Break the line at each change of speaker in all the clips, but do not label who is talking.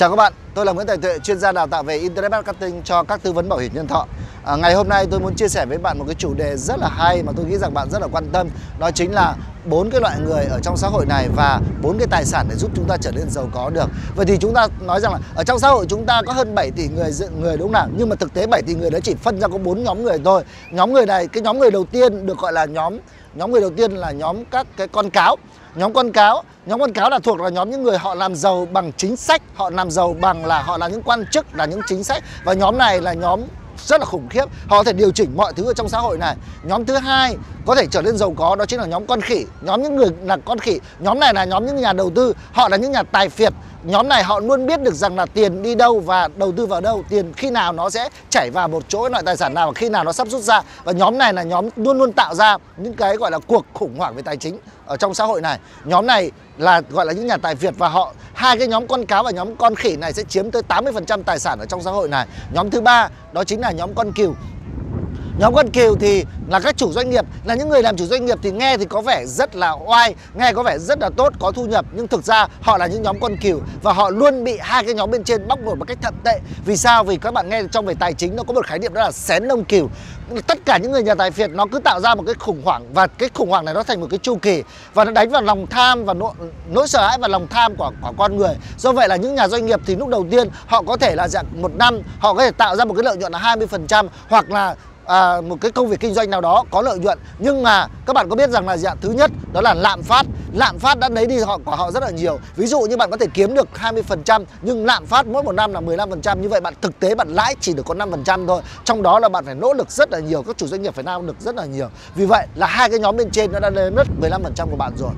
Chào các bạn, tôi là Nguyễn Tài Tuệ, chuyên gia đào tạo về Internet Marketing cho các tư vấn bảo hiểm nhân thọ. À, ngày hôm nay tôi muốn chia sẻ với bạn một cái chủ đề rất là hay mà tôi nghĩ rằng bạn rất là quan tâm. Đó chính là bốn cái loại người ở trong xã hội này và bốn cái tài sản để giúp chúng ta trở nên giàu có được. Vậy thì chúng ta nói rằng là ở trong xã hội chúng ta có hơn 7 tỷ người người đúng không nào? Nhưng mà thực tế 7 tỷ người đó chỉ phân ra có bốn nhóm người thôi. Nhóm người này, cái nhóm người đầu tiên được gọi là nhóm nhóm người đầu tiên là nhóm các cái con cáo nhóm con cáo, nhóm con cáo là thuộc là nhóm những người họ làm giàu bằng chính sách, họ làm giàu bằng là họ là những quan chức, là những chính sách. Và nhóm này là nhóm rất là khủng khiếp. Họ có thể điều chỉnh mọi thứ ở trong xã hội này. Nhóm thứ hai có thể trở nên giàu có, đó chính là nhóm con khỉ. Nhóm những người là con khỉ, nhóm này là nhóm những nhà đầu tư, họ là những nhà tài phiệt nhóm này họ luôn biết được rằng là tiền đi đâu và đầu tư vào đâu, tiền khi nào nó sẽ chảy vào một chỗ, loại tài sản nào và khi nào nó sắp rút ra. Và nhóm này là nhóm luôn luôn tạo ra những cái gọi là cuộc khủng hoảng về tài chính ở trong xã hội này. Nhóm này là gọi là những nhà tài việt và họ, hai cái nhóm con cáo và nhóm con khỉ này sẽ chiếm tới 80% tài sản ở trong xã hội này. Nhóm thứ ba, đó chính là nhóm con cừu. Nhóm quân kiều thì là các chủ doanh nghiệp Là những người làm chủ doanh nghiệp thì nghe thì có vẻ rất là oai Nghe có vẻ rất là tốt, có thu nhập. Nhưng thực ra họ là những nhóm con kiều Và họ luôn bị hai cái nhóm bên trên bóc lột một cách thậm tệ. Vì sao? Vì các bạn nghe trong về tài chính nó có một khái niệm đó là xén nông kiều. Tất cả những người nhà tài phiệt nó cứ tạo ra một cái khủng hoảng Và cái khủng hoảng này nó thành một cái chu kỳ Và nó đánh vào lòng tham và nỗi, nỗi sợ hãi và lòng tham của, của con người. Do vậy là những nhà doanh nghiệp thì lúc đầu tiên họ có thể là dạng một năm Họ có thể tạo ra một cái lợi nhuận là 20% Hoặc là à, một cái công việc kinh doanh nào đó có lợi nhuận. Nhưng mà các bạn có biết rằng là dạng? Thứ nhất đó là lạm phát. Lạm phát đã lấy đi họ của họ rất là nhiều. Ví dụ như bạn có thể kiếm được 20% nhưng lạm phát mỗi một năm là 15% như vậy bạn thực tế bạn lãi chỉ được có 5% thôi. Trong đó là bạn phải nỗ lực rất là nhiều. Các chủ doanh nghiệp phải nỗ được rất là nhiều. Vì vậy là hai cái nhóm bên trên nó đã lên mất 15% của bạn rồi.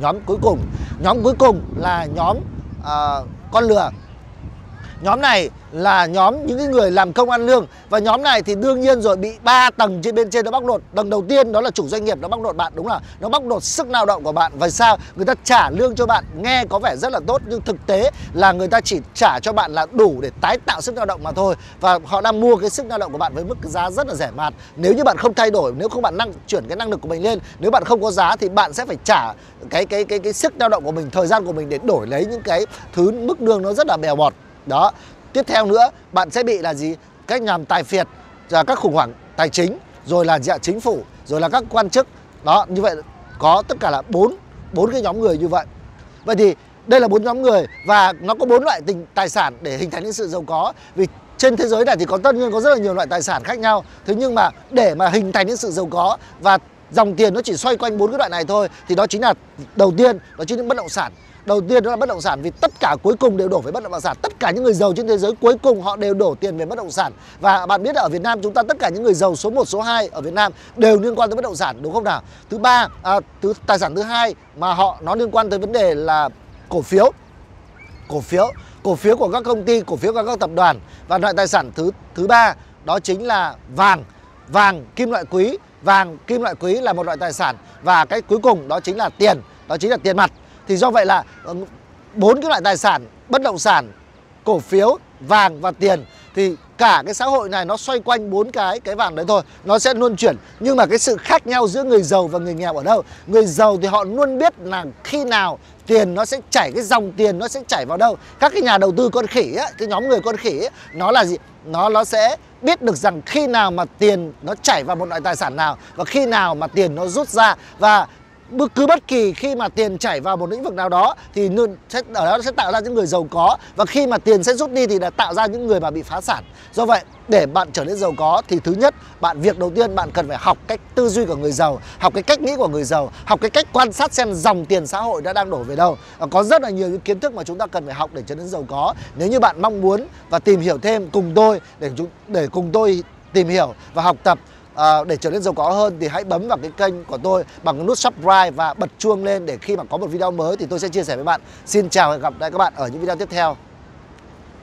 Nhóm cuối cùng. Nhóm cuối cùng là nhóm uh, con lừa nhóm này là nhóm những cái người làm công ăn lương. Và nhóm này thì đương nhiên rồi, bị ba tầng trên bên trên nó bóc lột. Tầng đầu tiên đó là chủ doanh nghiệp nó bóc lột bạn, đúng là nó bóc lột sức lao động của bạn. Và sao? Người ta trả lương cho bạn nghe có vẻ rất là tốt, nhưng thực tế là người ta chỉ trả cho bạn là đủ để tái tạo sức lao động mà thôi. Và họ đang mua cái sức lao động của bạn với mức giá rất là rẻ mạt. Nếu như bạn không thay đổi, nếu không bạn năng, chuyển cái năng lực của mình lên, nếu bạn không có giá thì bạn sẽ phải trả cái cái cái cái sức lao động của mình, thời gian của mình để đổi lấy những cái thứ mức lương nó rất là bèo bọt đó. Tiếp theo nữa, bạn sẽ bị là gì? Cách nhằm tài phiệt và các khủng hoảng tài chính, rồi là dạ chính phủ, rồi là các quan chức. Đó, như vậy có tất cả là bốn bốn cái nhóm người như vậy. Vậy thì đây là bốn nhóm người và nó có bốn loại tình, tài sản để hình thành những sự giàu có. Vì trên thế giới này thì có tất nhiên có rất là nhiều loại tài sản khác nhau. Thế nhưng mà để mà hình thành những sự giàu có và dòng tiền nó chỉ xoay quanh bốn cái loại này thôi, thì đó chính là, đầu tiên, đó chính là bất động sản đầu tiên đó là bất động sản vì tất cả cuối cùng đều đổ về bất động sản. Tất cả những người giàu trên thế giới cuối cùng họ đều đổ tiền về bất động sản. Và bạn biết ở Việt Nam chúng ta tất cả những người giàu số 1 số 2 ở Việt Nam đều liên quan tới bất động sản đúng không nào? Thứ ba à, thứ tài sản thứ hai mà họ nó liên quan tới vấn đề là cổ phiếu. Cổ phiếu cổ phiếu của các công ty cổ phiếu của các tập đoàn và loại tài sản thứ thứ ba đó chính là vàng. Vàng kim loại quý. Vàng kim loại quý là một loại tài sản và cái cuối cùng đó chính là tiền đó chính là tiền mặt thì do vậy là ờ, bốn cái loại tài sản bất động sản cổ phiếu vàng và tiền thì cả cái xã hội này nó xoay quanh bốn cái cái vàng đấy thôi. Nó sẽ luôn chuyển. Nhưng mà cái sự khác nhau giữa người giàu và người nghèo ở đâu? Người giàu thì họ luôn biết là khi nào tiền nó sẽ chảy cái dòng tiền nó sẽ chảy vào đâu. Các cái nhà đầu tư con khỉ á cái nhóm người con khỉ ấy, nó là gì? Nó nó sẽ biết được rằng khi nào mà tiền nó chảy vào một loại tài sản nào và khi nào mà tiền nó rút ra. Và cứ bất kỳ khi mà tiền chảy vào một lĩnh vực nào đó thì sẽ, ở đó sẽ tạo ra những người giàu có. Và khi mà tiền sẽ rút đi thì đã tạo ra những người mà bị phá sản. Do vậy, để bạn trở nên giàu có thì thứ nhất, bạn, việc đầu tiên bạn cần phải học cách tư duy của người giàu, học cái cách nghĩ của người giàu, học cái cách quan sát xem dòng tiền xã hội đã đang đổ về đâu. Và có rất là nhiều những kiến thức mà chúng ta cần phải học để trở nên giàu có. Nếu như bạn mong muốn và tìm hiểu thêm, cùng tôi để chúng, để cùng tôi tìm hiểu và học tập à, để trở nên giàu có hơn thì hãy bấm vào cái kênh của tôi bằng nút subscribe và bật chuông lên để khi mà có một video mới thì tôi sẽ chia sẻ với bạn. Xin chào và hẹn gặp lại các bạn ở những video tiếp theo.